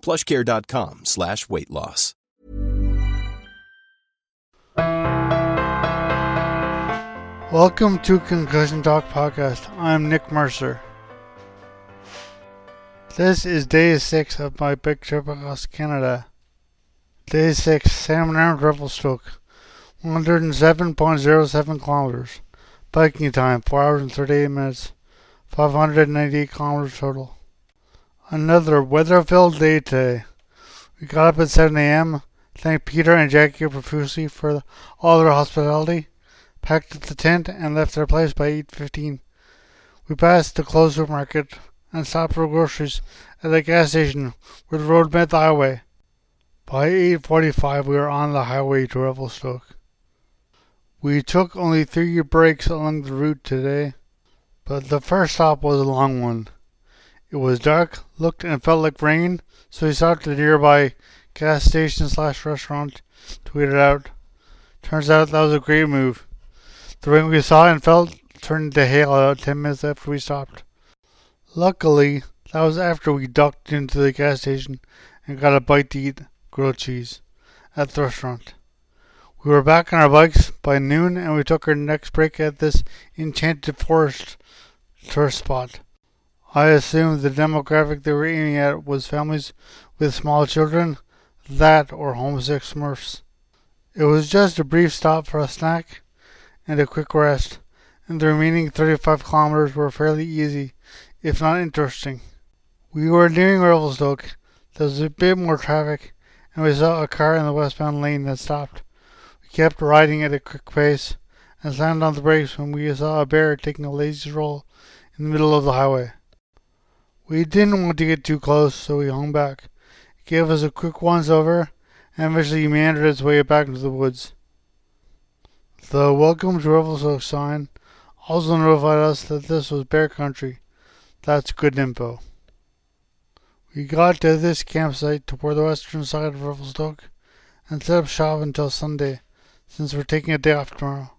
plushcare.com slash weight loss. Welcome to Concussion Talk Podcast. I'm Nick Mercer. This is day six of my big trip across Canada. Day six, Salmon Arm Revelstoke, 107.07 kilometers. Biking time, 4 hours and 38 minutes, 598 kilometers total. Another weather-filled day today. We got up at 7 a.m. Thanked Peter and Jackie profusely for all their hospitality packed up the tent, and left their place by 8.15. We passed the closed market and stopped for groceries at a gas station where the road met the highway. By 8.45 we were on the highway to Revelstoke. We took only three breaks along the route today, but the first stop was a long one. It was dark, looked and felt like rain, so we stopped at a nearby gas station slash restaurant to wait it out. Turns out that was a great move. The rain we saw and felt turned into hail about ten minutes after we stopped. Luckily, that was after we ducked into the gas station and got a bite to eat grilled cheese at the restaurant. We were back on our bikes by noon and we took our next break at this enchanted forest tourist spot. I assumed the demographic they were aiming at was families with small children, that or homesick smurfs. It was just a brief stop for a snack and a quick rest, and the remaining 35 kilometers were fairly easy, if not interesting. We were nearing Revelstoke. There was a bit more traffic, and we saw a car in the westbound lane that stopped. We kept riding at a quick pace and slammed on the brakes when we saw a bear taking a lazy stroll in the middle of the highway. We didn't want to get too close, so we hung back. It gave us a quick once over, and eventually meandered its way back into the woods. The Welcome to Revelstoke sign also notified us that this was bear country. That's good info. We got to this campsite toward the western side of Revelstoke and set up shop until Sunday, since we're taking a day off tomorrow.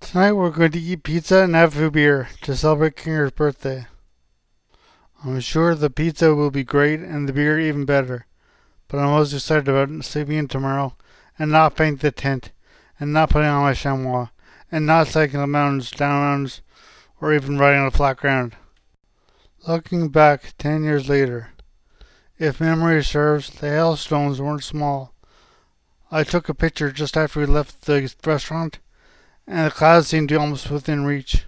Tonight we're going to eat pizza and have a beer to celebrate Kinger's birthday. I'm sure the pizza will be great and the beer even better, but I'm most excited about sleeping in tomorrow and not painting the tent and not putting on my chamois, and not cycling the mountains, down mountains, or even riding on flat ground. Looking back ten years later, if memory serves, the hailstones weren't small. I took a picture just after we left the restaurant, and the clouds seemed to be almost within reach.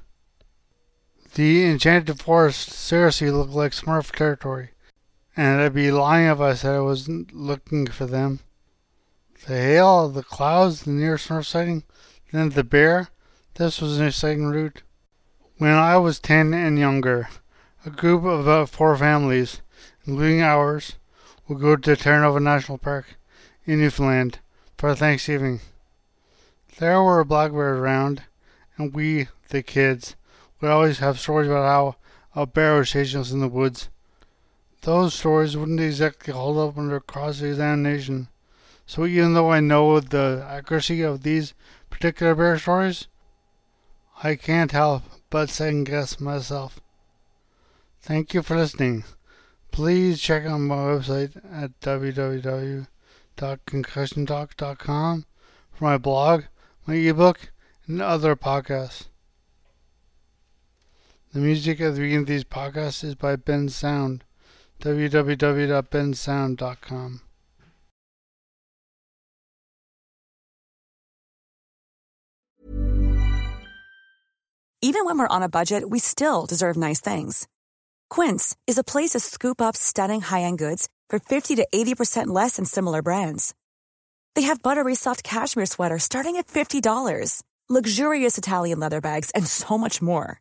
The enchanted forest seriously looked like Smurf territory, and I'd be lying if I said I wasn't looking for them. The hail, the clouds, the near Smurf sighting, then the bear. This was an exciting route. When I was ten and younger, a group of about four families, including ours, would go to Terra National Park in Newfoundland for Thanksgiving. There were black bears around, and we, the kids, would always have stories about how a bear was chasing us in the woods. Those stories wouldn't exactly hold up under cross examination. So even though I know the accuracy of these particular bear stories, I can't help but second guess myself. Thank you for listening. Please check out my website at www.concussiontalk.com for my blog, my ebook, and other podcasts. The music at the beginning of these podcasts is by Ben Sound, www.bensound.com. Even when we're on a budget, we still deserve nice things. Quince is a place to scoop up stunning high-end goods for 50 to 80% less than similar brands. They have buttery soft cashmere sweaters starting at $50, luxurious Italian leather bags, and so much more.